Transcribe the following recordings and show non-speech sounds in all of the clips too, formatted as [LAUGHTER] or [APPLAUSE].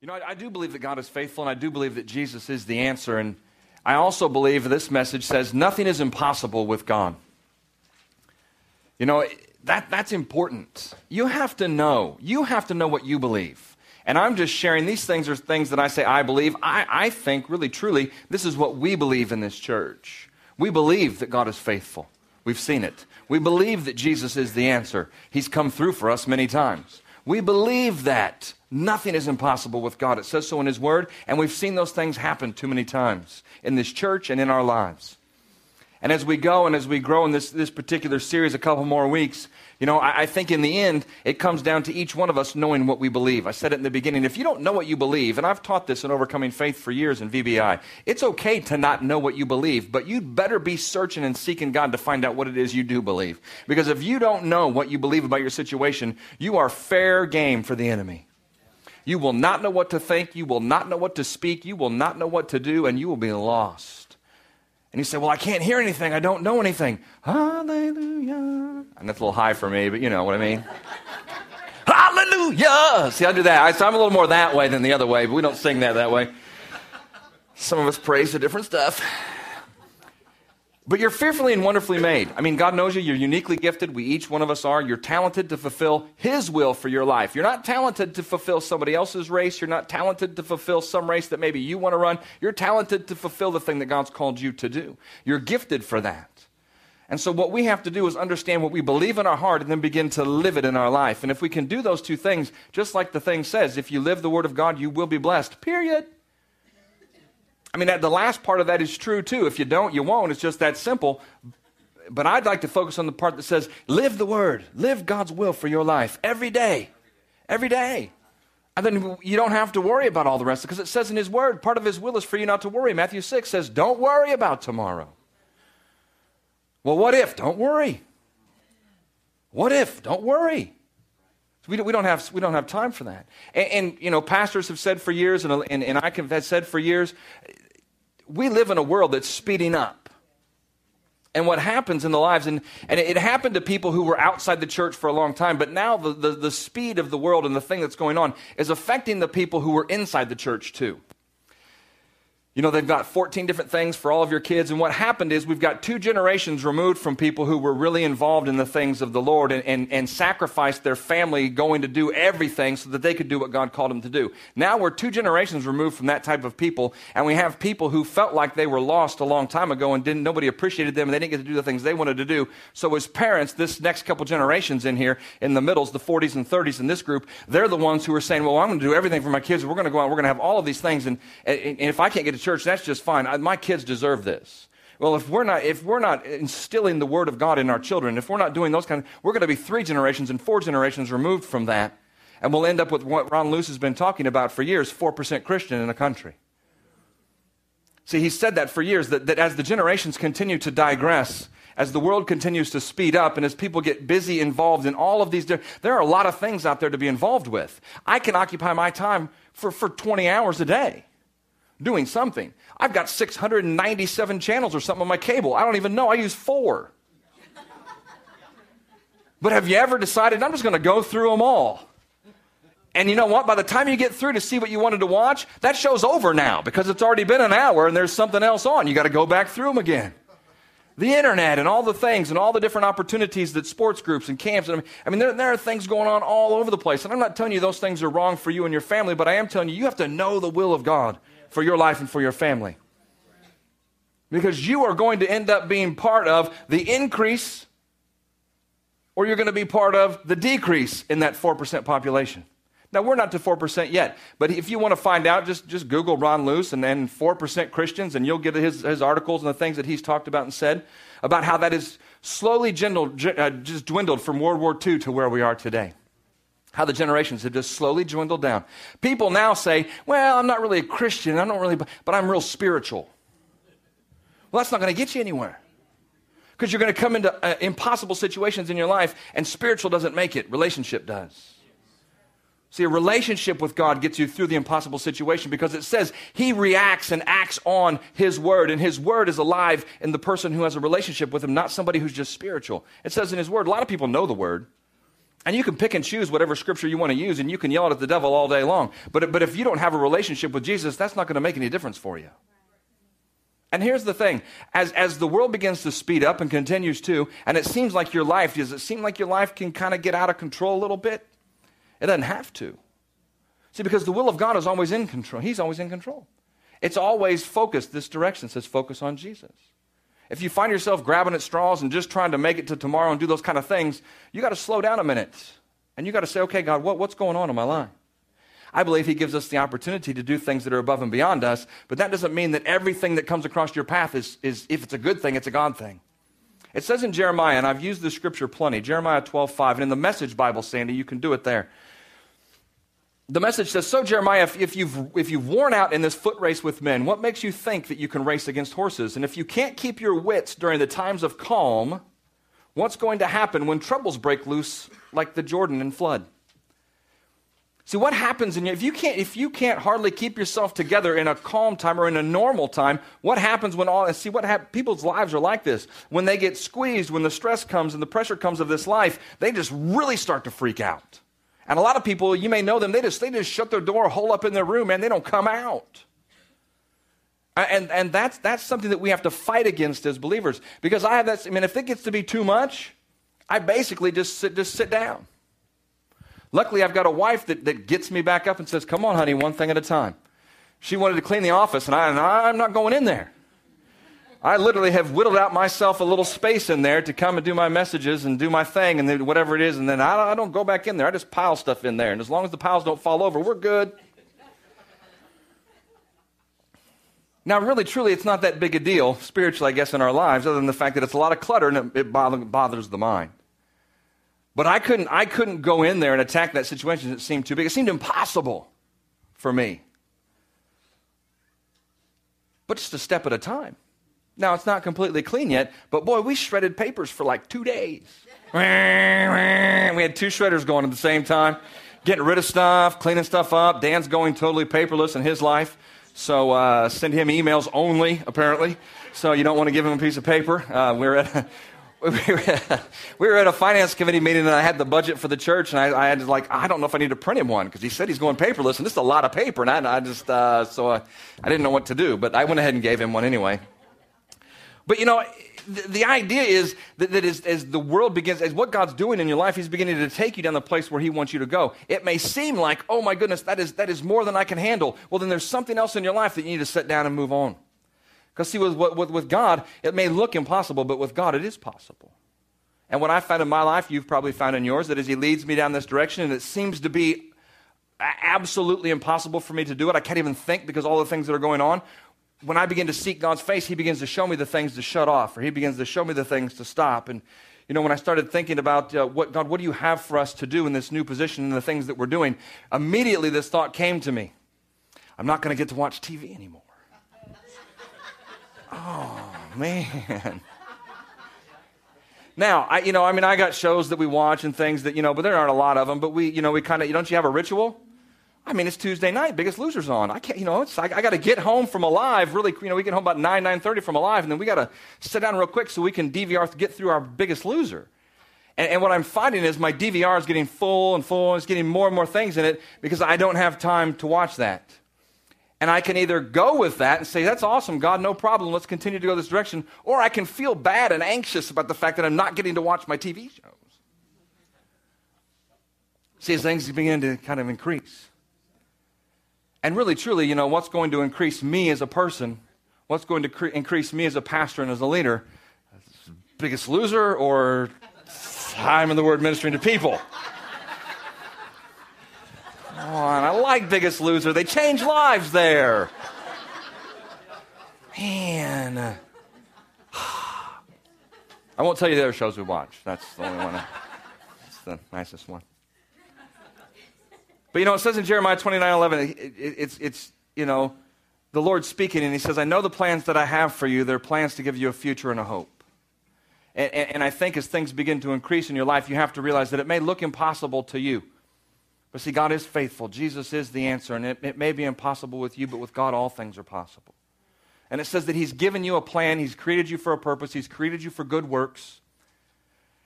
You know, I, I, do believe that God is faithful, and I do believe that Jesus is the answer. And I also believe this message says nothing is impossible with God. You know, that, that's important. You have to know. You have to know what you believe. And I'm just sharing these things are things that I say I believe. I, I think, really, truly, this is what we believe in this church. We believe that God is faithful. We've seen it. We believe that Jesus is the answer. He's come through for us many times. We believe that. Nothing is impossible with God. It says so in His Word, and we've seen those things happen too many times in this church and in our lives. And as we go and as we grow in this, this particular series, a couple more weeks, you know, I, I, think in the end, it comes down to each one of us knowing what we believe. I said it in the beginning. If you don't know what you believe, and I've taught this in Overcoming Faith for years in VBI, it's okay to not know what you believe, but you'd better be searching and seeking God to find out what it is you do believe. Because if you don't know what you believe about your situation, you are fair game for the enemy. You will not know what to think. You will not know what to speak. You will not know what to do, and you will be lost. And you say, Well, I can't hear anything. I don't know anything. Hallelujah. And that's a little high for me, but you know what I mean. [LAUGHS] Hallelujah. See, I do that. I, so I'm a little more that way than the other way, but we don't sing that that way. Some of us praise the different stuff. But you're fearfully and wonderfully made. I mean, God knows you. You're uniquely gifted. We each one of us are. You're talented to fulfill His will for your life. You're not talented to fulfill somebody else's race. You're not talented to fulfill some race that maybe you want to run. You're talented to fulfill the thing that God's called you to do. You're gifted for that. And so, what we have to do is understand what we believe in our heart and then begin to live it in our life. And if we can do those two things, just like the thing says, if you live the Word of God, you will be blessed. Period. I mean, the last part of that is true too. If you don't, you won't. It's just that simple. But I'd like to focus on the part that says, live the word, live God's will for your life every day. Every day. And then you don't have to worry about all the rest because it says in His Word, part of His will is for you not to worry. Matthew 6 says, Don't worry about tomorrow. Well, what if? Don't worry. What if? Don't worry. We don't, have, we don't have time for that. And, and, you know, pastors have said for years, and, and, and I have said for years, we live in a world that's speeding up. And what happens in the lives, and, and it happened to people who were outside the church for a long time, but now the, the, the speed of the world and the thing that's going on is affecting the people who were inside the church too. You know, they've got 14 different things for all of your kids. And what happened is we've got two generations removed from people who were really involved in the things of the Lord and, and, and sacrificed their family going to do everything so that they could do what God called them to do. Now we're two generations removed from that type of people. And we have people who felt like they were lost a long time ago and didn't, nobody appreciated them and they didn't get to do the things they wanted to do. So as parents, this next couple generations in here, in the middles, the 40s and 30s in this group, they're the ones who are saying, well, I'm going to do everything for my kids. We're going to go out. We're going to have all of these things. And, and, and if I can't get to church, that's just fine. I, my kids deserve this. Well, if we're not if we're not instilling the word of God in our children, if we're not doing those kind of, we're going to be three generations and four generations removed from that, and we'll end up with what Ron Luce has been talking about for years: four percent Christian in a country. See, he said that for years that, that as the generations continue to digress, as the world continues to speed up, and as people get busy involved in all of these, there are a lot of things out there to be involved with. I can occupy my time for, for 20 hours a day doing something. I've got 697 channels or something on my cable. I don't even know. I use four. But have you ever decided, I'm just going to go through them all? And you know what? By the time you get through to see what you wanted to watch, that show's over now because it's already been an hour and there's something else on. You got to go back through them again. The internet and all the things and all the different opportunities that sports groups and camps, and I mean, there, there are things going on all over the place. And I'm not telling you those things are wrong for you and your family, but I am telling you, you have to know the will of God for your life and for your family. Because you are going to end up being part of the increase or you're going to be part of the decrease in that 4% population. Now, we're not to 4% yet, but if you want to find out, just, just Google Ron Luce and then 4% Christians, and you'll get his, his articles and the things that he's talked about and said about how that is slowly dwindled, uh, just dwindled from World War II to where we are today how the generations have just slowly dwindled down. People now say, well, I'm not really a Christian, I don't really, but I'm real spiritual. Well, that's not going to get you anywhere. Because you're going to come into uh, impossible situations in your life, and spiritual doesn't make it, relationship does. See, a relationship with God gets you through the impossible situation because it says He reacts and acts on His Word, and His Word is alive in the person who has a relationship with Him, not somebody who's just spiritual. It says in His Word, a lot of people know the Word. And you can pick and choose whatever scripture you want to use, and you can yell it at the devil all day long. But, but if you don't have a relationship with Jesus, that's not going to make any difference for you. And here's the thing as, as the world begins to speed up and continues to, and it seems like your life, does it seem like your life can kind of get out of control a little bit? It doesn't have to. See, because the will of God is always in control, He's always in control. It's always focused this direction, it says focus on Jesus. If you find yourself grabbing at straws and just trying to make it to tomorrow and do those kind of things, you got to slow down a minute. And you got to say, okay, God, what, what's going on in my life? I believe He gives us the opportunity to do things that are above and beyond us, but that doesn't mean that everything that comes across your path is, is if it's a good thing, it's a God thing. It says in Jeremiah, and I've used this scripture plenty, Jeremiah 12, 5, and in the message Bible, Sandy, you can do it there. The message says, So, Jeremiah, if, if, you've, if you've worn out in this foot race with men, what makes you think that you can race against horses? And if you can't keep your wits during the times of calm, what's going to happen when troubles break loose like the Jordan and flood? See what happens in you if you can't if you can't hardly keep yourself together in a calm time or in a normal time, what happens when all see what people's lives are like this. When they get squeezed, when the stress comes and the pressure comes of this life, they just really start to freak out. And a lot of people, you may know them, they just they just shut their door, hole up in their room, and they don't come out. And, and that's, that's something that we have to fight against as believers. Because I have that, I mean, if it gets to be too much, I basically just sit, just sit down. Luckily, I've got a wife that, that gets me back up and says, Come on, honey, one thing at a time. She wanted to clean the office, and, I, and I'm not going in there. I literally have whittled out myself a little space in there to come and do my messages and do my thing and whatever it is, and then I, don't go back in there. I just pile stuff in there, and as long as the piles don't fall over, we're good. Now, really, truly, it's not that big a deal spiritually, I guess, in our lives, other than the fact that it's a lot of clutter and it, it bothers the mind. But I couldn't, I couldn't go in there and attack that situation. It seemed too big. It seemed impossible for me. But just a step at a time. Now, it's not completely clean yet, but boy, we shredded papers for like two days. we had two shredders going at the same time, getting rid of stuff, cleaning stuff up. Dan's going totally paperless in his life. So uh, send him emails only, apparently. So you don't want to give him a piece of paper. Uh, we're at, [LAUGHS] we were, at, a finance committee meeting and I had the budget for the church and I, I had to like, I don't know if I need to print him one because he said he's going paperless and this is a lot of paper and I, I just, uh, so I, I didn't know what to do, but I went ahead and gave him one anyway. But you know, the, the idea is that, that as, as the world begins, as what God's doing in your life, He's beginning to take you down the place where He wants you to go. It may seem like, oh my goodness, that is, that is more than I can handle. Well, then there's something else in your life that you need to sit down and move on. Because, see, with, with, with God, it may look impossible, but with God, it is possible. And what I found in my life, you've probably found in yours, that as He leads me down this direction, and it seems to be absolutely impossible for me to do it, I can't even think because all the things that are going on. When I begin to seek God's face, He begins to show me the things to shut off, or He begins to show me the things to stop. And you know, when I started thinking about uh, what God, what do you have for us to do in this new position and the things that we're doing, immediately this thought came to me: I'm not going to get to watch TV anymore. [LAUGHS] Oh, man. Now, I, you know, I mean, I got shows that we watch and things that, you know, but there aren't a lot of them. But we, you know, we kind of, you don't you have a ritual? I mean, it's Tuesday night, Biggest Losers on. I can't, you know, it's, I, I got to get home from Alive really, you know, we get home about 9, 9.30 from Alive, and then we got to sit down real quick so we can DVR, get through our Biggest Loser. And, and what I'm finding is my DVR is getting full and full, and it's getting more and more things in it because I don't have time to watch that. And I can either go with that and say, that's awesome, God, no problem, let's continue to go this direction, or I can feel bad and anxious about the fact that I'm not getting to watch my TV shows. See, as things begin to kind of increase. And really, truly, you know, what's going to increase me as a person, what's going to cre- increase me as a pastor and as a leader? Biggest loser or time in the word ministering to people? Come on. I like Biggest Loser. They change lives there. Man. [SIGHS] I won't tell you the other shows we watch. That's the only one. It's the nicest one. But you know, it says in Jeremiah 29 11, it, it, it's, it's, you know, the Lord speaking, and He says, I know the plans that I have for you. They're plans to give you a future and a hope. And, and, and I think as things begin to increase in your life, you have to realize that it may look impossible to you. But see, God is faithful. Jesus is the answer, and it, it, may be impossible with you, but with God, all things are possible. And it says that He's given you a plan, He's created you for a purpose, He's created you for good works.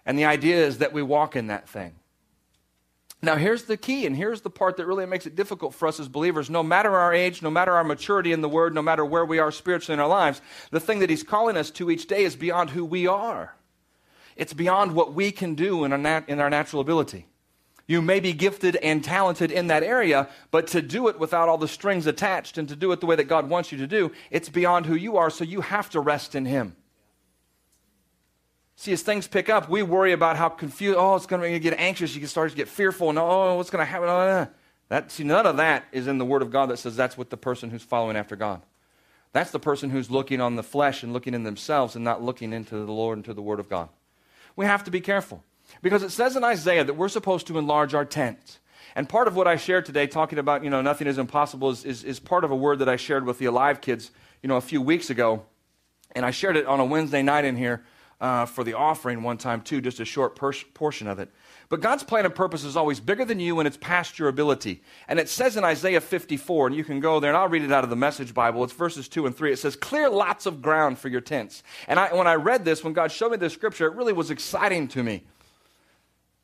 And the idea is that we walk in that thing. Now, here's the key, and here's the part that really makes it difficult for us as believers. No matter our age, no matter our maturity in the Word, no matter where we are spiritually in our lives, the thing that He's calling us to each day is beyond who we are. It's beyond what we can do in our, nat- in our natural ability. You may be gifted and talented in that area, but to do it without all the strings attached and to do it the way that God wants you to do, it's beyond who you are, so you have to rest in Him. See, as things pick up, we worry about how confused, oh, it's going to get anxious. You can start to get fearful, and oh, what's going to happen? Oh, that, see, none of that is in the Word of God that says that's what the person who's following after God. That's the person who's looking on the flesh and looking in themselves and not looking into the Lord and to the Word of God. We have to be careful because it says in Isaiah that we're supposed to enlarge our tent. And part of what I shared today, talking about, you know, nothing is impossible, is, is, is part of a word that I shared with the Alive kids, you know, a few weeks ago. And I shared it on a Wednesday night in here uh, for the offering one time, too, just a short per- portion of it. But God's plan and purpose is always bigger than you and it's past your ability. And it says in Isaiah 54, and you can go there and I'll read it out of the Message Bible. It's verses 2 and 3. It says, Clear lots of ground for your tents. And I, when I read this, when God showed me this scripture, it really was exciting to me.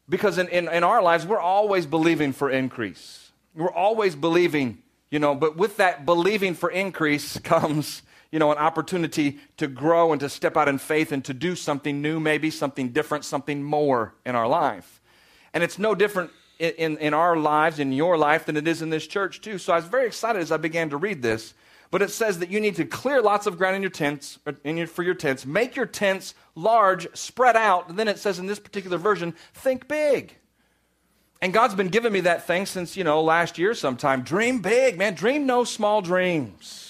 Because in, in, in our lives, we're always believing for increase. We're always believing, you know, but with that believing for increase [LAUGHS] comes you know, an opportunity to grow and to step out in faith and to do something new, maybe something different, something more in our life. And it's no different in, in, in, our lives, in your life, than it is in this church, too. So I was very excited as I began to read this. But it says that you need to clear lots of ground in your tents, in your, for your tents, make your tents large, spread out. And then it says in this particular version, think big. And God's been giving me that thing since, you know, last year sometime. Dream big, man. Dream no small dreams.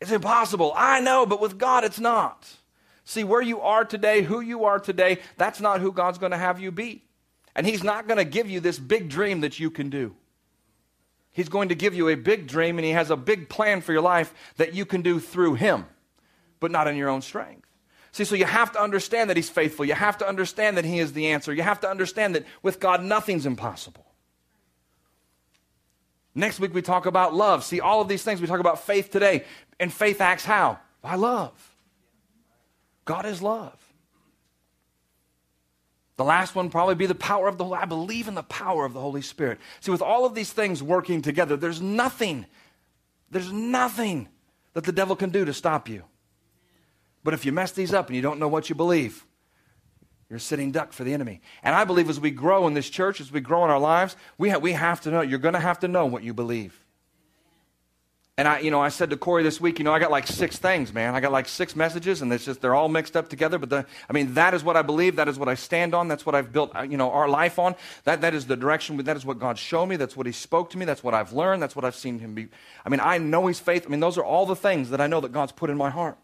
It's impossible. I know, but with God, it's not. See, where you are today, who you are today, that's not who God's going to have you be. And He's not going to give you this big dream that you can do. He's going to give you a big dream, and He has a big plan for your life that you can do through Him, but not in your own strength. See, so you have to understand that He's faithful. You have to understand that He is the answer. You have to understand that with God, nothing's impossible. Next week, we talk about love. See, all of these things, we talk about faith today. And faith acts how? By love. God is love. The last one probably be the power of the Holy. I believe in the power of the Holy Spirit. See, with all of these things working together, there's nothing, there's nothing that the devil can do to stop you. But if you mess these up and you don't know what you believe, you're a sitting duck for the enemy. And I believe as we grow in this church, as we grow in our lives, we, we have to know, you're going to have to know what you believe. And I, you know, I said to Corey this week, you know, I got like six things, man. I got like six messages, and it's just they're all mixed up together. But the, I mean, that is what I believe. That is what I stand on. That's what I've built, uh, you know, our life on. That that is the direction. That is what God showed me. That's what He spoke to me. That's what I've learned. That's what I've seen Him be. I mean, I know He's faith. I mean, those are all the things that I know that God's put in my heart.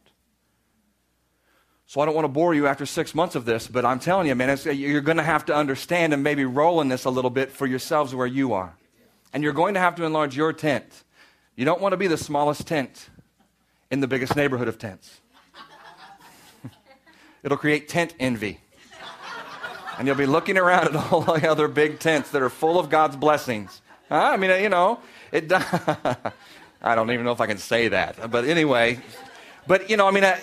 So I don't want to bore you after six months of this, but I'm telling you, man, you're going to have to understand and maybe roll in this a little bit for yourselves where you are, and you're going to have to enlarge your tent. You don't want to be the smallest tent in the biggest neighborhood of tents. [LAUGHS] It'll create tent envy. And you'll be looking around at all the other big tents that are full of God's blessings. Huh? I mean, uh, you know, it. [LAUGHS] I don't even know if I can say that, but anyway. But you know, I mean, uh,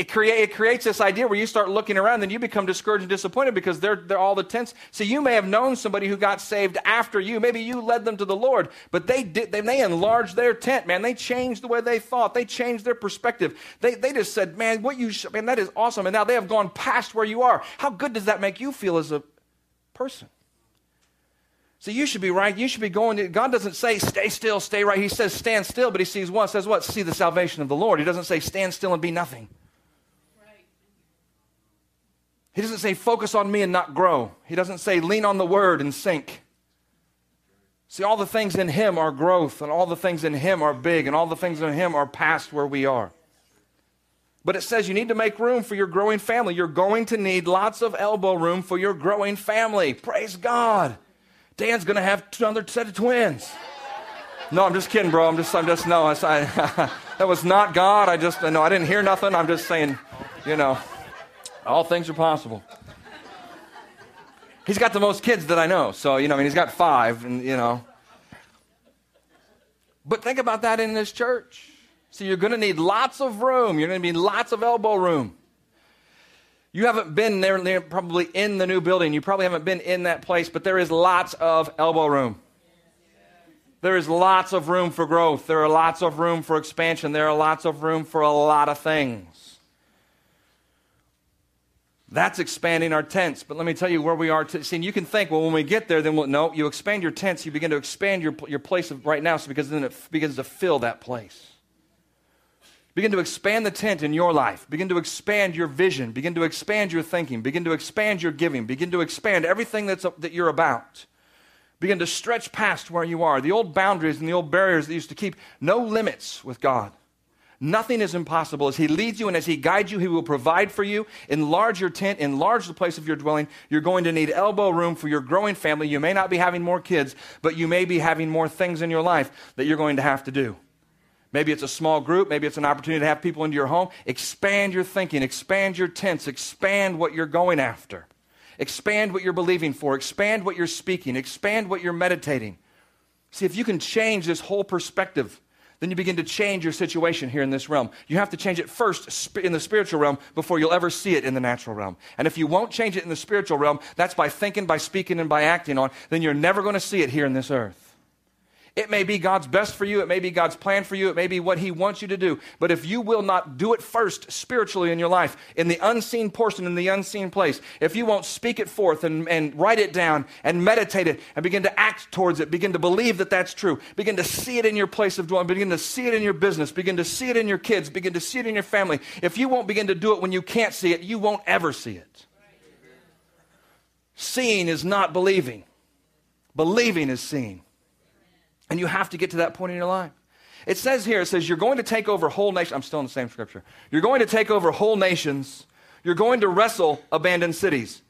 it, create, it creates this idea where you start looking around and you become discouraged and disappointed because they're, they're all the tents. So you may have known somebody who got saved after you. Maybe you led them to the Lord, but they did, they, they enlarged their tent, man. They changed the way they thought. They changed their perspective. They, they just said, man, what you, sh- man, that is awesome. And now they have gone past where you are. How good does that make you feel as a person? So you should be right. You should be going. To, God doesn't say stay still, stay right. He says stand still, but he sees what? Says what? See the salvation of the Lord. He doesn't say stand still and be nothing. He doesn't say focus on me and not grow. He doesn't say lean on the word and sink. See, all the things in Him are growth, and all the things in Him are big, and all the things in Him are past where we are. But it says you need to make room for your growing family. You're going to need lots of elbow room for your growing family. Praise God. Dan's going to have another set of twins. No, I'm just kidding, bro. I'm just, I'm just, no, I, [LAUGHS] that was not God. I just, no, I didn't hear nothing. I'm just saying, you know. All things are possible. He's got the most kids that I know. So, you know, I mean, he's got five, and, you know. But think about that in this church. So, you're going to need lots of room. You're going to need lots of elbow room. You haven't been there, there, probably in the new building. You probably haven't been in that place, but there is lots of elbow room. There is lots of room for growth. There are lots of room for expansion. There are lots of room for a lot of things. That's expanding our tents. But let me tell you where we are. T- See, you can think, well, when we get there, then we'll, no, you expand your tents. You begin to expand your, your place of right now so because then it f- begins to fill that place. Begin to expand the tent in your life. Begin to expand your vision. Begin to expand your thinking. Begin to expand your giving. Begin to expand everything that's, that you're about. Begin to stretch past where you are. The old boundaries and the old barriers that used to keep no limits with God. Nothing is impossible. As He leads you and as He guides you, He will provide for you. Enlarge your tent, enlarge the place of your dwelling. You're going to need elbow room for your growing family. You may not be having more kids, but you may be having more things in your life that you're going to have to do. Maybe it's a small group. Maybe it's an opportunity to have people into your home. Expand your thinking, expand your tents, expand what you're going after, expand what you're believing for, expand what you're speaking, expand what you're meditating. See, if you can change this whole perspective, then you begin to change your situation here in this realm. You have to change it first in the spiritual realm before you'll ever see it in the natural realm. And if you won't change it in the spiritual realm, that's by thinking, by speaking, and by acting on, then you're never going to see it here in this earth. It may be God's best for you. It may be God's plan for you. It may be what He wants you to do. But if you will not do it first spiritually in your life, in the unseen portion, in the unseen place, if you won't speak it forth and, and write it down and meditate it and begin to act towards it, begin to believe that that's true, begin to see it in your place of dwelling, begin to see it in your business, begin to see it in your kids, begin to see it in your family. If you won't begin to do it when you can't see it, you won't ever see it. Seeing is not believing, believing is seeing. And you have to get to that point in your life. It says here, it says, you're going to take over whole nations. I'm still in the same scripture. You're going to take over whole nations. You're going to wrestle abandoned cities.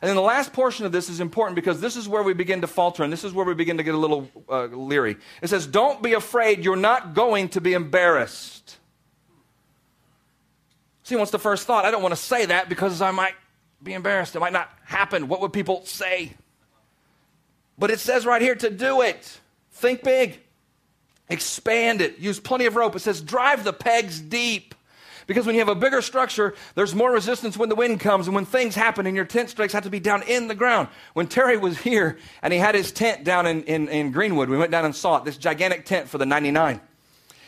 And then the last portion of this is important because this is where we begin to falter and this is where we begin to get a little uh, leery. It says, Don't be afraid, you're not going to be embarrassed. See, what's the first thought? I don't want to say that because I might be embarrassed. It might not happen. What would people say? But it says right here to do it. Think big. Expand it. Use plenty of rope. It says drive the pegs deep. Because when you have a bigger structure, there's more resistance when the wind comes and when things happen and your tent stakes have to be down in the ground. When Terry was here and he had his tent down in, in, in Greenwood, we went down and saw it, this gigantic tent for the 99.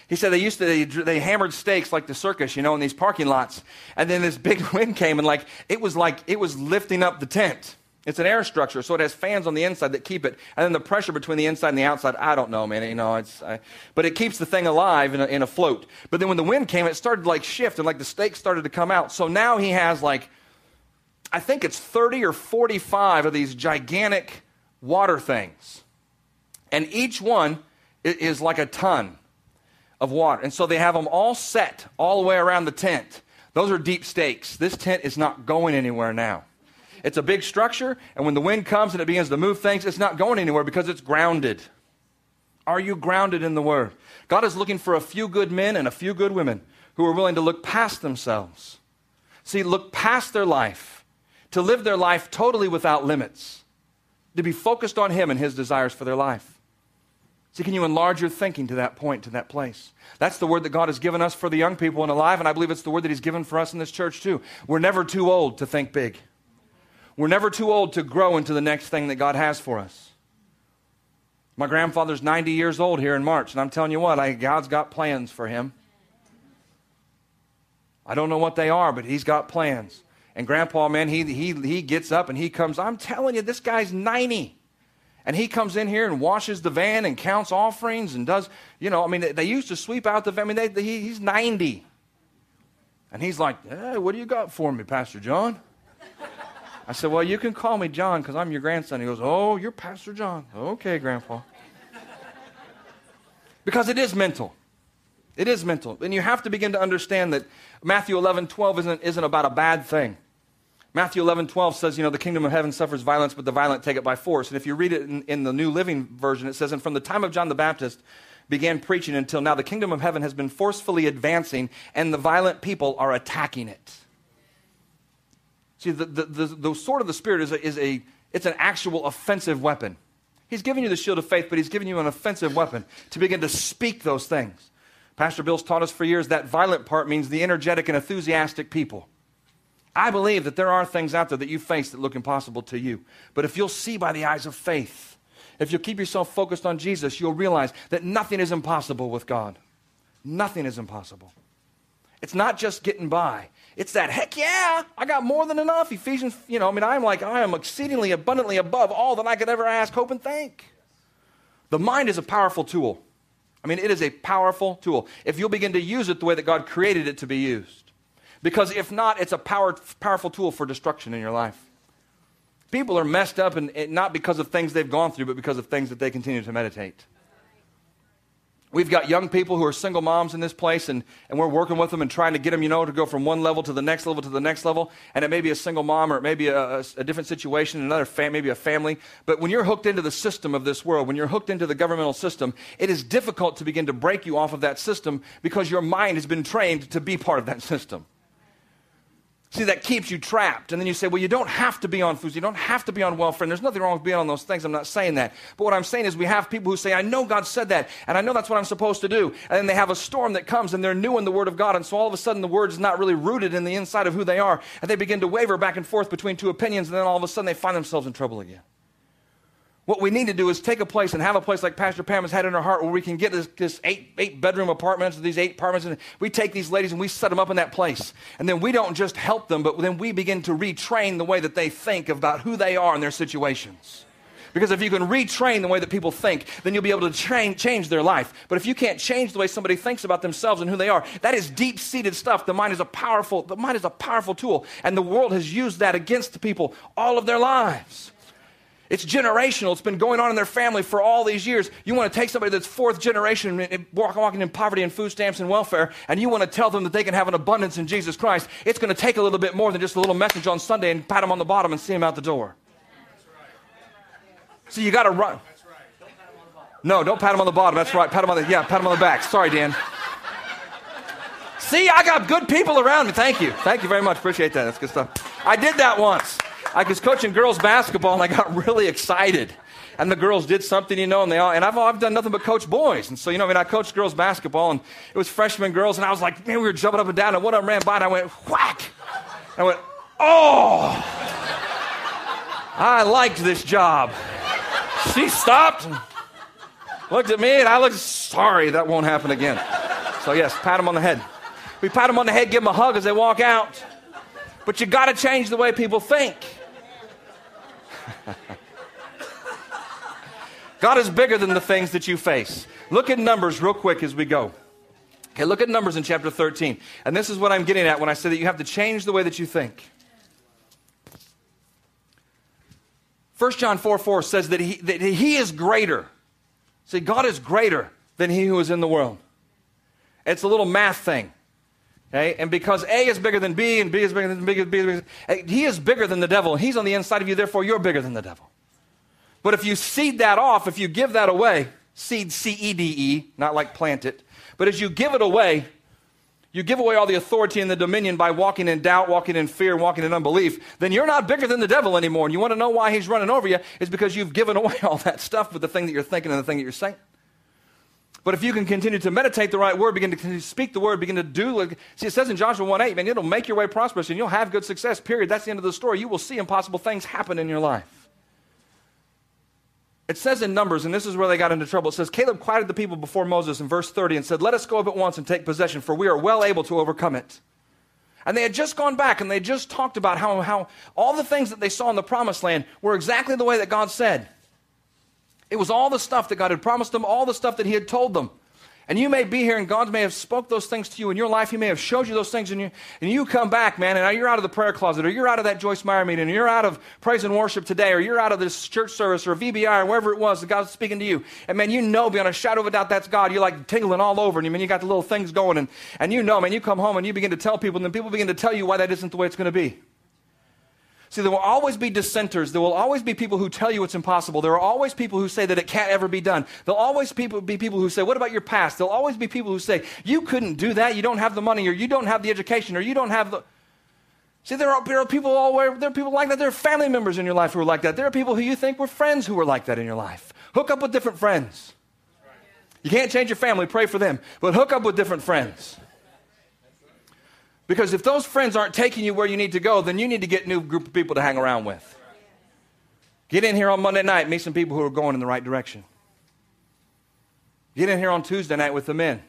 He said they used to, they, they hammered stakes like the circus, you know, in these parking lots. And then this big [LAUGHS] wind came and like, it was like, it was lifting up the tent. It's an air structure, so it has fans on the inside that keep it, and then the pressure between the inside and the outside. I don't know, man. You know, it's, I, but it keeps the thing alive in a, in a float. But then when the wind came, it started to like shift, and like the stakes started to come out. So now he has like, I think it's 30 or 45 of these gigantic water things, and each one is like a ton of water. And so they have them all set all the way around the tent. Those are deep stakes. This tent is not going anywhere now. It's a big structure, and when the wind comes and it begins to move things, it's not going anywhere because it's grounded. Are you grounded in the Word? God is looking for a few good men and a few good women who are willing to look past themselves. See, look past their life, to live their life totally without limits, to be focused on Him and His desires for their life. See, can you enlarge your thinking to that point, to that place? That's the word that God has given us for the young people and alive, and I believe it's the word that He's given for us in this church too. We're never too old to think big. We're never too old to grow into the next thing that God has for us. My grandfather's 90 years old here in March, and I'm telling you what, I, God's got plans for him. I don't know what they are, but he's got plans. And grandpa, man, he, he, he gets up and he comes. I'm telling you, this guy's 90. And he comes in here and washes the van and counts offerings and does, you know, I mean, they, they used to sweep out the van. I mean, they, they, he's 90. And he's like, hey, what do you got for me, Pastor John? I said, Well, you can call me John because I'm your grandson. He goes, Oh, you're Pastor John. Okay, Grandpa. because it is mental. It is mental. And you have to begin to understand that Matthew 11, 12 isn't, isn't about a bad thing. Matthew 11, 12 says, you know, the kingdom of heaven suffers violence, but the violent take it by force. And if you read it in, in the New Living Version, it says, and from the time of John the Baptist began preaching until now, the kingdom of heaven has been forcefully advancing, and the violent people are attacking it. See, the, the, the, the sword of the Spirit is a, is a, it's an actual offensive weapon. He's giving you the shield of faith, but he's giving you an offensive weapon to begin to speak those things. Pastor Bill's taught us for years that violent part means the energetic and enthusiastic people. I believe that there are things out there that you face that look impossible to you. But if you'll see by the eyes of faith, if you'll keep yourself focused on Jesus, you'll realize that nothing is impossible with God. Nothing is impossible. It's not just getting by. It's that, heck yeah, I got more than enough. Ephesians, you know, I mean, I'm like, I am exceedingly abundantly above all that I could ever ask, hope, and think. The mind is a powerful tool. I mean, it is a powerful tool. If you'll begin to use it the way that God created it to be used. Because if not, it's a power, powerful tool for destruction in your life. People are messed up, and not because of things they've gone through, but because of things that they continue to meditate. We've got young people who are single moms in this place, and, and we're working with them and trying to get them, you know, to go from one level to the next level to the next level. And it may be a single mom or it may be a, a, a different situation, another fam- maybe a family. But when you're hooked into the system of this world, when you're hooked into the governmental system, it is difficult to begin to break you off of that system because your mind has been trained to be part of that system. See, that keeps you trapped. And then you say, well, you don't have to be on food. You don't have to be on welfare. And there's nothing wrong with being on those things. I'm not saying that. But what I'm saying is we have people who say, I know God said that, and I know that's what I'm supposed to do. And then they have a storm that comes, and they're new in the Word of God. And so all of a sudden, the Word is not really rooted in the inside of who they are. And they begin to waver back and forth between two opinions, and then all of a sudden, they find themselves in trouble again. What we need to do is take a place and have a place like Pastor Pam has had in her heart where we can get this, this eight, eight bedroom apartments, these eight apartments, and we take these ladies and we set them up in that place. And then we don't just help them, but then we begin to retrain the way that they think about who they are in their situations. Because if you can retrain the way that people think, then you'll be able to train, change their life. But if you can't change the way somebody thinks about themselves and who they are, that is deep-seated stuff. The mind is a powerful, the mind is a powerful tool, and the world has used that against the people all of their lives. It's generational. It's been going on in their family for all these years. You want to take somebody that's fourth generation walking in poverty and food stamps and welfare, and you want to tell them that they can have an abundance in Jesus Christ. It's going to take a little bit more than just a little message on Sunday and pat them on the bottom and see them out the door. So you got to run. No, don't pat them on the bottom. That's right. Pat them on the yeah. Pat them on the back. Sorry, Dan. See, I got good people around me. Thank you. Thank you very much. Appreciate that. That's good stuff. I did that once. I was coaching girls basketball and I got really excited. And the girls did something, you know, and they all, and I've, I've done nothing but coach boys. And so, you know, I mean, I coached girls basketball and it was freshman girls and I was like, man, we were jumping up and down and one of them ran by and I went, whack. I went, oh, I liked this job. She stopped and looked at me and I looked, sorry, that won't happen again. So, yes, pat them on the head. We pat them on the head, give them a hug as they walk out. But you got to change the way people think. [LAUGHS] God is bigger than the things that you face. Look at Numbers real quick as we go. Okay, look at Numbers in chapter 13. And this is what I'm getting at when I say that you have to change the way that you think. 1 John 4 4 says that he, that he is greater. See, God is greater than he who is in the world. It's a little math thing. Okay? And because A is bigger than B, and B is bigger than B, B is bigger, he is bigger than the devil. He's on the inside of you, therefore you're bigger than the devil. But if you cede that off, if you give that away, cede C E D E, not like plant it, but as you give it away, you give away all the authority and the dominion by walking in doubt, walking in fear, walking in unbelief, then you're not bigger than the devil anymore. And you want to know why he's running over you? Is because you've given away [LAUGHS] all that stuff with the thing that you're thinking and the thing that you're saying. But if you can continue to meditate the right word, begin to speak the word, begin to do, see, it says in Joshua 1 8, man, it'll make your way prosperous and you'll have good success, period. That's the end of the story. You will see impossible things happen in your life. It says in Numbers, and this is where they got into trouble. It says, Caleb quieted the people before Moses in verse 30 and said, Let us go up at once and take possession, for we are well able to overcome it. And they had just gone back and they just talked about how, how all the things that they saw in the promised land were exactly the way that God said. It was all the stuff that God had promised them, all the stuff that He had told them. And you may be here and God may have spoke those things to you in your life. He may have showed you those things and you, and you come back, man, and now you're out of the prayer closet or you're out of that Joyce Meyer meeting or you're out of praise and worship today or you're out of this church service or VBI or wherever it was that God's speaking to you. And man, you know beyond a shadow of a doubt that's God. You're like tingling all over and you, mean you got the little things going and, and you know, man, you come home and you begin to tell people and then people begin to tell you why that isn't the way it's going to be. See, there will always be dissenters. There will always be people who tell you it's impossible. There are always people who say that it can't ever be done. There'll always people, be people who say, What about your past? There'll always be people who say, You couldn't do that. You don't have the money, or you don't have the education, or you don't have the. See, there are, there are people all where there are people like that. There are family members in your life who are like that. There are people who you think were friends who were like that in your life. Hook up with different friends. You can't change your family, pray for them, but hook up with different friends. Because if those friends aren't taking you where you need to go, then you need to get a new group of people to hang around with. Get in here on Monday night, meet some people who are going in the right direction. Get in here on Tuesday night with the men.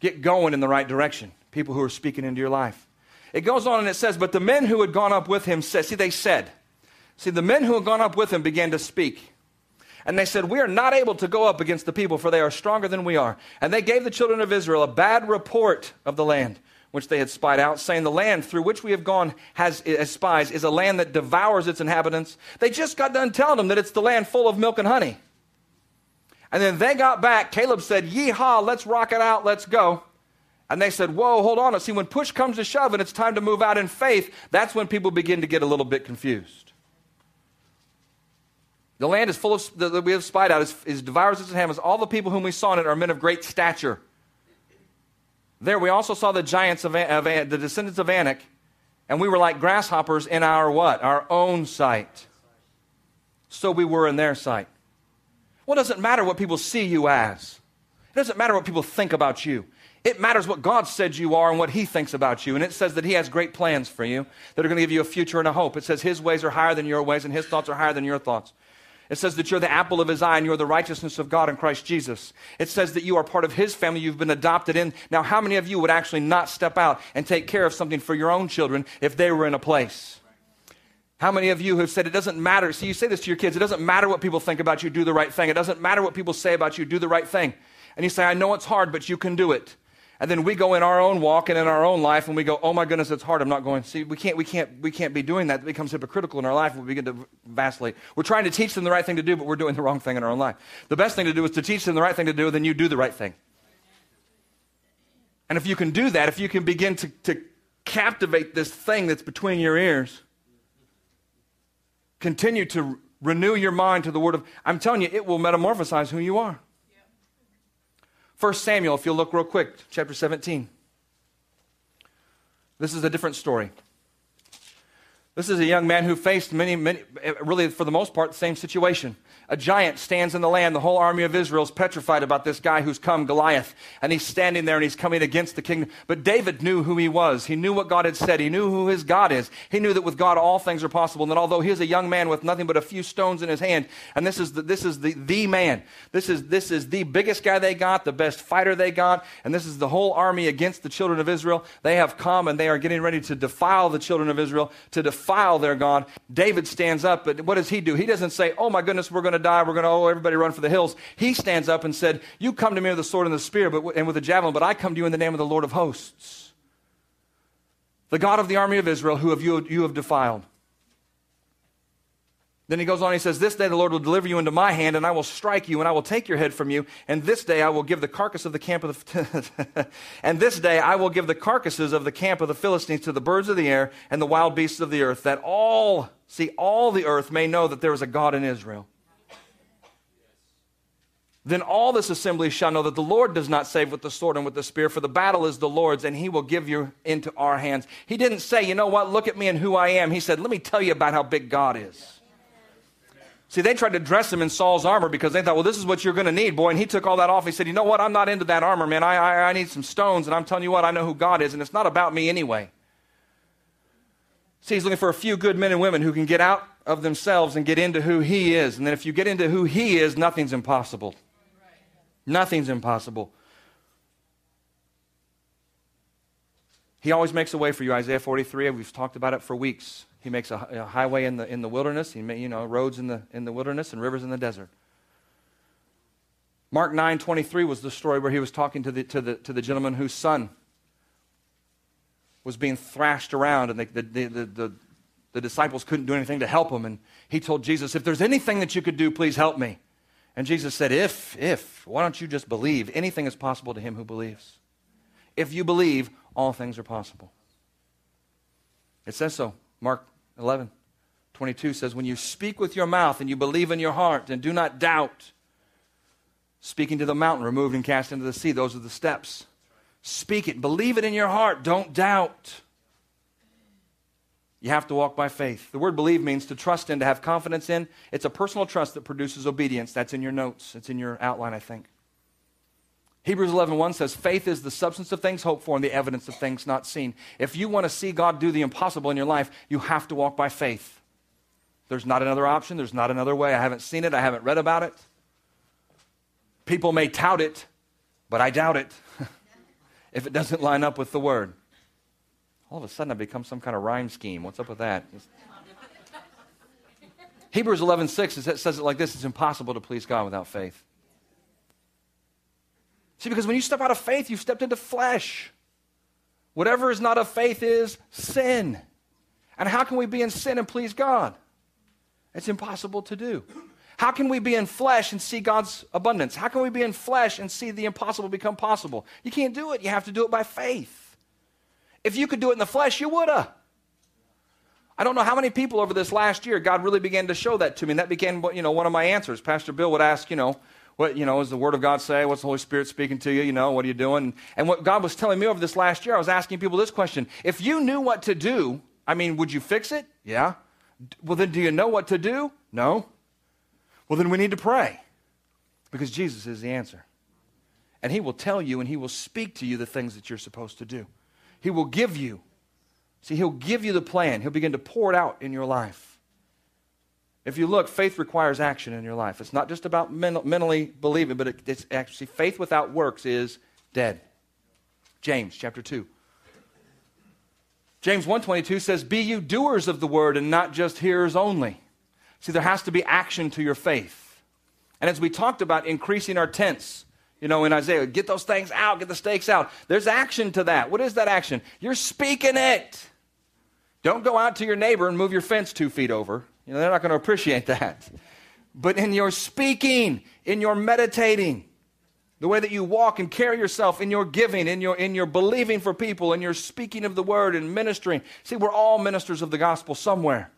Get going in the right direction. People who are speaking into your life. It goes on and it says, But the men who had gone up with him said, See, they said, See, the men who had gone up with him began to speak. And they said, We are not able to go up against the people, for they are stronger than we are. And they gave the children of Israel a bad report of the land which they had spied out, saying, The land through which we have gone has, as spies is a land that devours its inhabitants. They just got done telling them that it's the land full of milk and honey. And then they got back. Caleb said, Yeehaw, let's rock it out, let's go. And they said, Whoa, hold on. See, when push comes to shove and it's time to move out in faith, that's when people begin to get a little bit confused. The land is full of, that we have spied out, is, is devours its inhabitants. All the people whom we saw in it are men of great stature. There we also saw the giants of, of the descendants of Anak, and we were like grasshoppers in our what? Our own sight. So we were in their sight. Well, it doesn't matter what people see you as. It doesn't matter what people think about you. It matters what God said you are and what He thinks about you. And it says that He has great plans for you that are going to give you a future and a hope. It says His ways are higher than your ways and His thoughts are higher than your thoughts. It says that you're the apple of his eye and you're the righteousness of God in Christ Jesus. It says that you are part of his family, you've been adopted in. Now, how many of you would actually not step out and take care of something for your own children if they were in a place? How many of you have said it doesn't matter? See, you say this to your kids it doesn't matter what people think about you, do the right thing. It doesn't matter what people say about you, do the right thing. And you say, I know it's hard, but you can do it. And then we go in our own walk and in our own life and we go, oh my goodness, it's hard. I'm not going. See, we can't, we can't, we can't be doing that. It becomes hypocritical in our life. We begin to vacillate. We're trying to teach them the right thing to do, but we're doing the wrong thing in our own life. The best thing to do is to teach them the right thing to do, then you do the right thing. And if you can do that, if you can begin to, to captivate this thing that's between your ears, continue to renew your mind to the word of, I'm telling you, it will metamorphosize who you are. 1 Samuel, if you'll look real quick, chapter 17. This is a different story. This is a young man who faced many, many, really for the most part, the same situation a giant stands in the land. The whole army of Israel is petrified about this guy who's come, Goliath. And he's standing there and he's coming against the kingdom. But David knew who he was. He knew what God had said. He knew who his God is. He knew that with God all things are possible. And that although he is a young man with nothing but a few stones in his hand, and this is the, this is the, the man. This is, this is the biggest guy they got, the best fighter they got. And this is the whole army against the children of Israel. They have come and they are getting ready to defile the children of Israel, to defile their God. David stands up, but what does he do? He doesn't say, Oh my goodness, we're going to die. We're going to, oh, everybody run for the hills. He stands up and said, You come to me with a sword and the spear but, and with a javelin, but I come to you in the name of the Lord of hosts, the God of the army of Israel, who have you, you have defiled. Then he goes on, he says, This day the Lord will deliver you into my hand, and I will strike you, and I will take your head from you. And this day I will give the carcass of the camp of the. [LAUGHS] and this day I will give the carcasses of the camp of the Philistines to the birds of the air and the wild beasts of the earth, that all, see, all the earth may know that there is a God in Israel. Then all this assembly shall know that the Lord does not save with the sword and with the spear, for the battle is the Lord's, and he will give you into our hands. He didn't say, you know what, look at me and who I am. He said, let me tell you about how big God is. See, they tried to dress him in Saul's armor because they thought, well, this is what you're going to need, boy. And he took all that off. He said, you know what? I'm not into that armor, man. I, I, I need some stones. And I'm telling you what, I know who God is, and it's not about me anyway. See, he's looking for a few good men and women who can get out of themselves and get into who he is. And then if you get into who he is, nothing's impossible. Nothing's impossible. He always makes a way for you. Isaiah 43, we've talked about it for weeks. He makes a, a highway in the, in the wilderness. He made, you know, roads in the, in the wilderness and rivers in the desert. Mark 9, 23 was the story where he was talking to the, to the, to the gentleman whose son was being thrashed around and the, the, the, the, the disciples couldn't do anything to help him. And he told Jesus, if there's anything that you could do, please help me. And Jesus said, If, if, why don't you just believe? Anything is possible to him who believes. If you believe, all things are possible. It says so. Mark 11, 22 says, When you speak with your mouth and you believe in your heart and do not doubt, speaking to the mountain, removed and cast into the sea, those are the steps. Speak it, believe it in your heart, don't doubt. You have to walk by faith. The word believe means to trust in, to have confidence in. It's a personal trust that produces obedience. That's in your notes, it's in your outline, I think. Hebrews 11:1 says faith is the substance of things hoped for and the evidence of things not seen. If you want to see God do the impossible in your life, you have to walk by faith. There's not another option, there's not another way. I haven't seen it, I haven't read about it. People may tout it, but I doubt it [LAUGHS] if it doesn't line up with the word. All of a sudden I become some kind of rhyme scheme. What's up with that? Hebrews 11:6 says it like this, it's impossible to please God without faith. See, because when you step out of faith, you've stepped into flesh. Whatever is not of faith is sin. And how can we be in sin and please God? It's impossible to do. How can we be in flesh and see God's abundance? How can we be in flesh and see the impossible become possible? You can't do it. You have to do it by faith. If you could do it in the flesh, you woulda. I don't know how many people over this last year God really began to show that to me, and that became you know one of my answers. Pastor Bill would ask, you know, what, you know, does the Word of God say? What's the Holy Spirit speaking to you? You know, what are you doing? And what God was telling me over this last year, I was asking people this question. If you knew what to do, I mean, would you fix it? Yeah. Well, then do you know what to do? No. Well, then we need to pray because Jesus is the answer. And He will tell you and He will speak to you the things that you're supposed to do. He will give you. See, He'll give you the plan, He'll begin to pour it out in your life. If you look, faith requires action in your life. It's not just about men- mentally believing, but it, it's actually faith without works is dead. James chapter 2. James 1:22 says, "Be you doers of the word and not just hearers only." See, there has to be action to your faith. And as we talked about increasing our tents, you know, in Isaiah, get those things out, get the stakes out. There's action to that. What is that action? You're speaking it. Don't go out to your neighbor and move your fence two feet over. You know, they're not going to appreciate that. But in your speaking, in your meditating, the way that you walk and carry yourself in your giving, in your, in your believing for people, in your speaking of the word and ministering. See, we're all ministers of the gospel somewhere.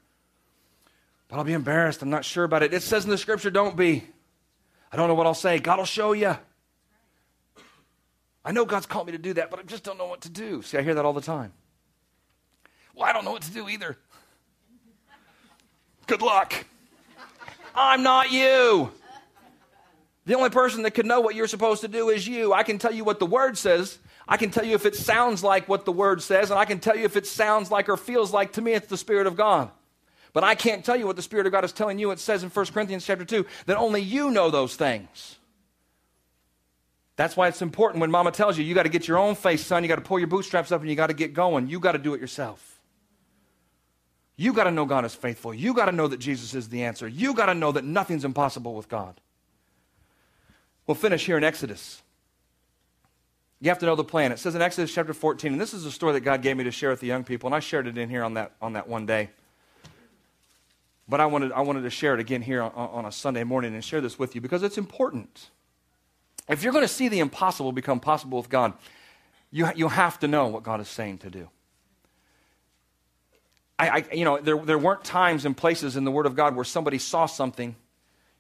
But I'll be embarrassed. I'm not sure about it. It says in the scripture, don't be. I don't know what I'll say. God will show you. I know God's called me to do that, but I just don't know what to do. See, I hear that all the time. Well, I don't know what to do either. Good luck. I'm not you. The only person that can know what you're supposed to do is you. I can tell you what the word says. I can tell you if it sounds like what the word says, and I can tell you if it sounds like or feels like to me it's the Spirit of God. But I can't tell you what the Spirit of God is telling you. It says in 1 Corinthians chapter 2 that only you know those things. That's why it's important when mama tells you, you got to get your own face, son. You got to pull your bootstraps up and you got to get going. You got to do it yourself. You got to know God is faithful. You got to know that Jesus is the answer. You got to know that nothing's impossible with God. We'll finish here in Exodus. You have to know the plan. It says in Exodus chapter 14, and this is a story that God gave me to share with the young people, and I shared it in here on that, on that one day. But I wanted, I wanted to share it again here on, on a Sunday morning and share this with you because it's important. If you're going to see the impossible become possible with God, you, you have to know what God is saying to do. I, I, you know, there, there weren't times and places in the Word of God where somebody saw something,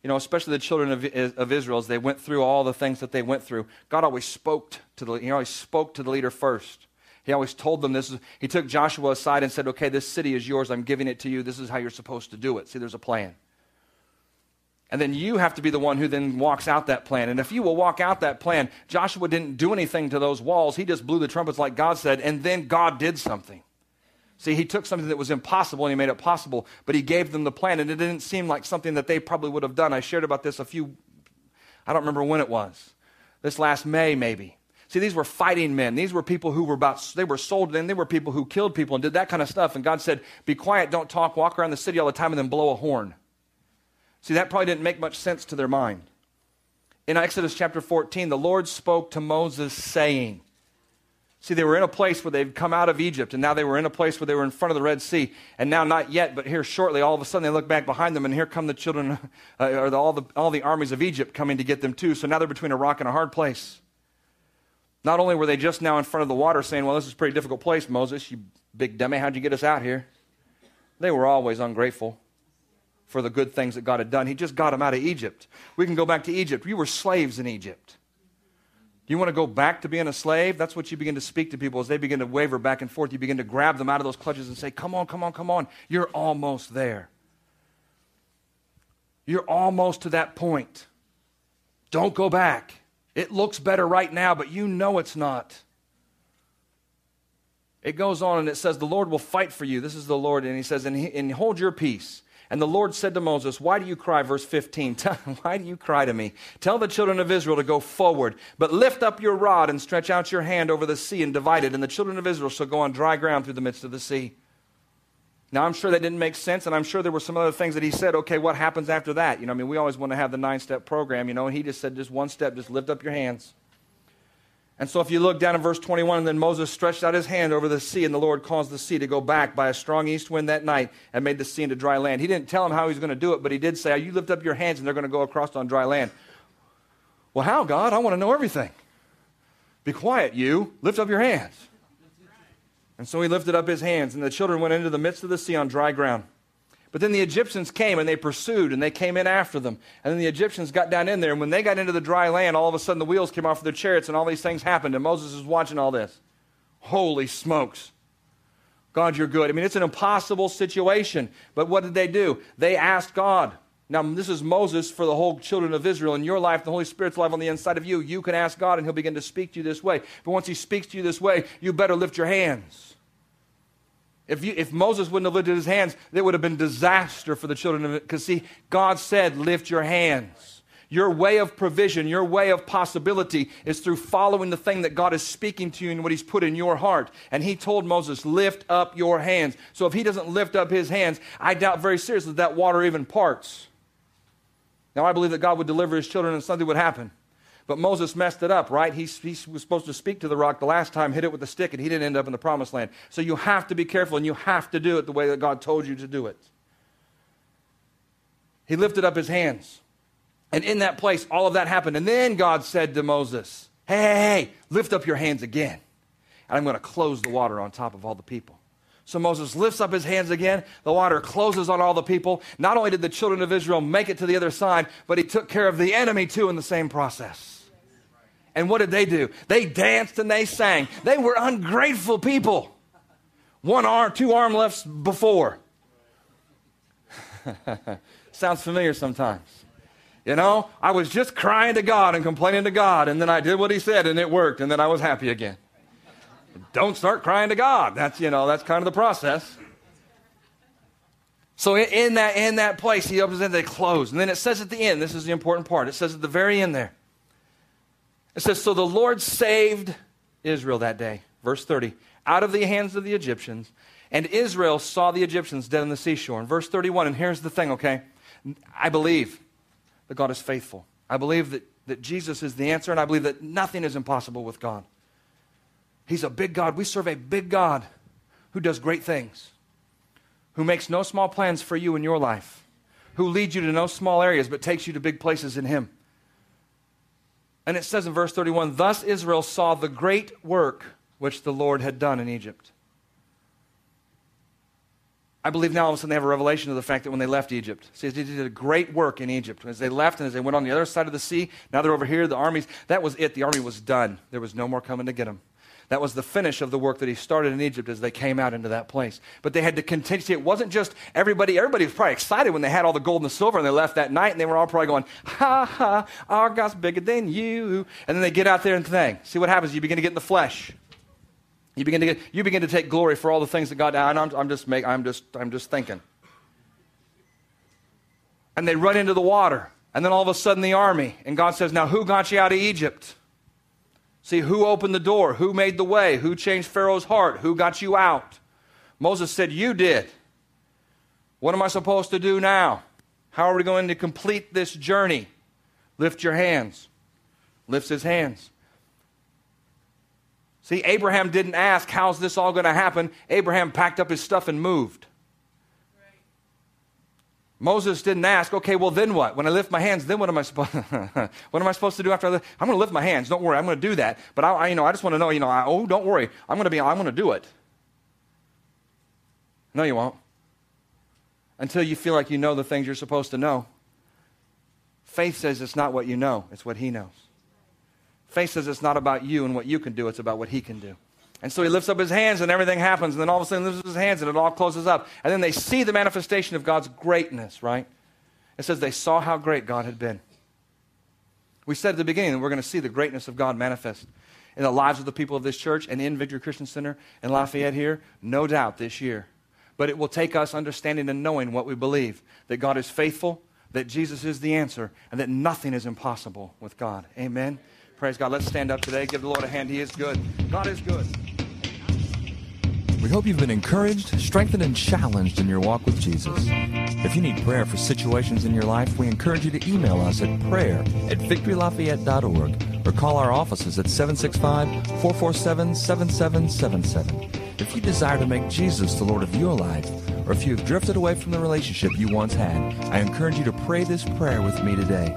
you know, especially the children of, of Israel as they went through all the things that they went through. God always spoke to the, he always spoke to the leader first. He always told them this. Is, he took Joshua aside and said, okay, this city is yours. I'm giving it to you. This is how you're supposed to do it. See, there's a plan. And then you have to be the one who then walks out that plan. And if you will walk out that plan, Joshua didn't do anything to those walls. He just blew the trumpets like God said, and then God did something. See, he took something that was impossible and he made it possible, but he gave them the plan, and it didn't seem like something that they probably would have done. I shared about this a few, I don't remember when it was. This last May, maybe. See, these were fighting men. These were people who were about, they were sold in. They were people who killed people and did that kind of stuff. And God said, Be quiet, don't talk, walk around the city all the time, and then blow a horn. See, that probably didn't make much sense to their mind. In Exodus chapter 14, the Lord spoke to Moses, saying, See, they were in a place where they'd come out of Egypt, and now they were in a place where they were in front of the Red Sea. And now, not yet, but here shortly, all of a sudden they look back behind them, and here come the children, [LAUGHS] uh, or the, all, the, all the armies of Egypt coming to get them too. So now they're between a rock and a hard place. Not only were they just now in front of the water saying, Well, this is a pretty difficult place, Moses, you big dummy, how'd you get us out here? They were always ungrateful for the good things that God had done. He just got them out of Egypt. We can go back to Egypt. We were slaves in Egypt. You want to go back to being a slave? That's what you begin to speak to people as they begin to waver back and forth. You begin to grab them out of those clutches and say, Come on, come on, come on. You're almost there. You're almost to that point. Don't go back. It looks better right now, but you know it's not. It goes on and it says, The Lord will fight for you. This is the Lord. And he says, And, he, and hold your peace. And the Lord said to Moses, Why do you cry? Verse 15. [LAUGHS] Why do you cry to me? Tell the children of Israel to go forward, but lift up your rod and stretch out your hand over the sea and divide it, and the children of Israel shall go on dry ground through the midst of the sea. Now, I'm sure that didn't make sense, and I'm sure there were some other things that he said. Okay, what happens after that? You know, I mean, we always want to have the nine step program, you know, and he just said just one step, just lift up your hands. And so if you look down in verse 21, then Moses stretched out his hand over the sea, and the Lord caused the sea to go back by a strong east wind that night and made the sea into dry land. He didn't tell him how he was going to do it, but he did say, You lift up your hands, and they're going to go across on dry land. Well, how, God? I want to know everything. Be quiet, you. Lift up your hands. And so he lifted up his hands, and the children went into the midst of the sea on dry ground. But then the Egyptians came and they pursued and they came in after them. And then the Egyptians got down in there. And when they got into the dry land, all of a sudden the wheels came off of their chariots and all these things happened. And Moses is watching all this. Holy smokes. God, you're good. I mean, it's an impossible situation. But what did they do? They asked God. Now, this is Moses for the whole children of Israel. In your life, the Holy Spirit's life on the inside of you. You can ask God and He'll begin to speak to you this way. But once He speaks to you this way, you better lift your hands. If, you, if Moses wouldn't have lifted his hands, it would have been disaster for the children of. Because, see, God said, lift your hands. Your way of provision, your way of possibility is through following the thing that God is speaking to you and what He's put in your heart. And He told Moses, lift up your hands. So if He doesn't lift up His hands, I doubt very seriously that water even parts. Now, I believe that God would deliver His children and something would happen. But Moses messed it up, right? He, he, was supposed to speak to the rock the last time, hit it with a stick, and he didn't end up in the promised land. So you have to be careful and you have to do it the way that God told you to do it. He lifted up his hands. And in that place, all of that happened. And then God said to Moses, Hey, hey, hey lift up your hands again. And I'm going to close the water on top of all the people. So Moses lifts up his hands again. The water closes on all the people. Not only did the children of Israel make it to the other side, but he took care of the enemy too in the same process. And what did they do? They danced and they sang. They were ungrateful people. One arm, two arm lifts before. [LAUGHS] Sounds familiar sometimes. You know, I was just crying to God and complaining to God, and then I did what He said, and it worked, and then I was happy again. Don't start crying to God. That's, you know, that's kind of the process. So in that, in that place, he opens and they close. And then it says at the end, this is the important part. It says at the very end there, it says, So the Lord saved Israel that day. Verse 30. Out of the hands of the Egyptians. And Israel saw the Egyptians dead on the seashore. In verse 31, and here's the thing, okay? I believe that God is faithful. I believe that, that Jesus is the answer, and I believe that nothing is impossible with God. He's a big God. We serve a big God who does great things, who makes no small plans for you in your life, who leads you to no small areas but takes you to big places in Him. And it says in verse 31 Thus Israel saw the great work which the Lord had done in Egypt. I believe now all of a sudden they have a revelation of the fact that when they left Egypt, see, they did a great work in Egypt. As they left and as they went on the other side of the sea, now they're over here, the armies, that was it. The army was done. There was no more coming to get them. That was the finish of the work that he started in Egypt as they came out into that place. But they had to continue. See, it wasn't just everybody, everybody was probably excited when they had all the gold and the silver and they left that night and they were all probably going, ha ha, our God's bigger than you. And then they get out there and think. See what happens? You begin to get in the flesh. You begin to get, you begin to take glory for all the things that God, and I'm, I'm just make, I'm just, I'm just thinking. And they run into the water. And then all of a sudden the army. And God says, now who got you out of Egypt? See, who opened the door? Who made the way? Who changed Pharaoh's heart? Who got you out? Moses said, You did. What am I supposed to do now? How are we going to complete this journey? Lift your hands. Lifts his hands. See, Abraham didn't ask, How's this all going to happen? Abraham packed up his stuff and moved. Moses didn't ask, okay, well, then what? When I lift my hands, then what am I supposed [LAUGHS] what am I supposed to do after I lift? I'm going to lift my hands. Don't worry, I'm going to do that. But I, I you know, I just want to know, you know, I, oh, don't worry. I'm going to be I'm going to do it. No, you won't. Until you feel like you know the things you're supposed to know. Faith says it's not what you know, it's what he knows. Faith says it's not about you and what you can do, it's about what he can do. And so he lifts up his hands and everything happens. And then all of a sudden he lifts up his hands and it all closes up. And then they see the manifestation of God's greatness, right? It says they saw how great God had been. We said at the beginning that we're going to see the greatness of God manifest in the lives of the people of this church and in Victory Christian Center in Lafayette here, no doubt this year. But it will take us understanding and knowing what we believe that God is faithful, that Jesus is the answer, and that nothing is impossible with God. Amen. Praise God. Let's stand up today. Give the Lord a hand. He is good. God is good. We hope you've been encouraged, strengthened, and challenged in your walk with Jesus. If you need prayer for situations in your life, we encourage you to email us at prayer at victorylafayette.org or call our offices at 765 447 7777. If you desire to make Jesus the Lord of your life, or if you have drifted away from the relationship you once had, I encourage you to pray this prayer with me today.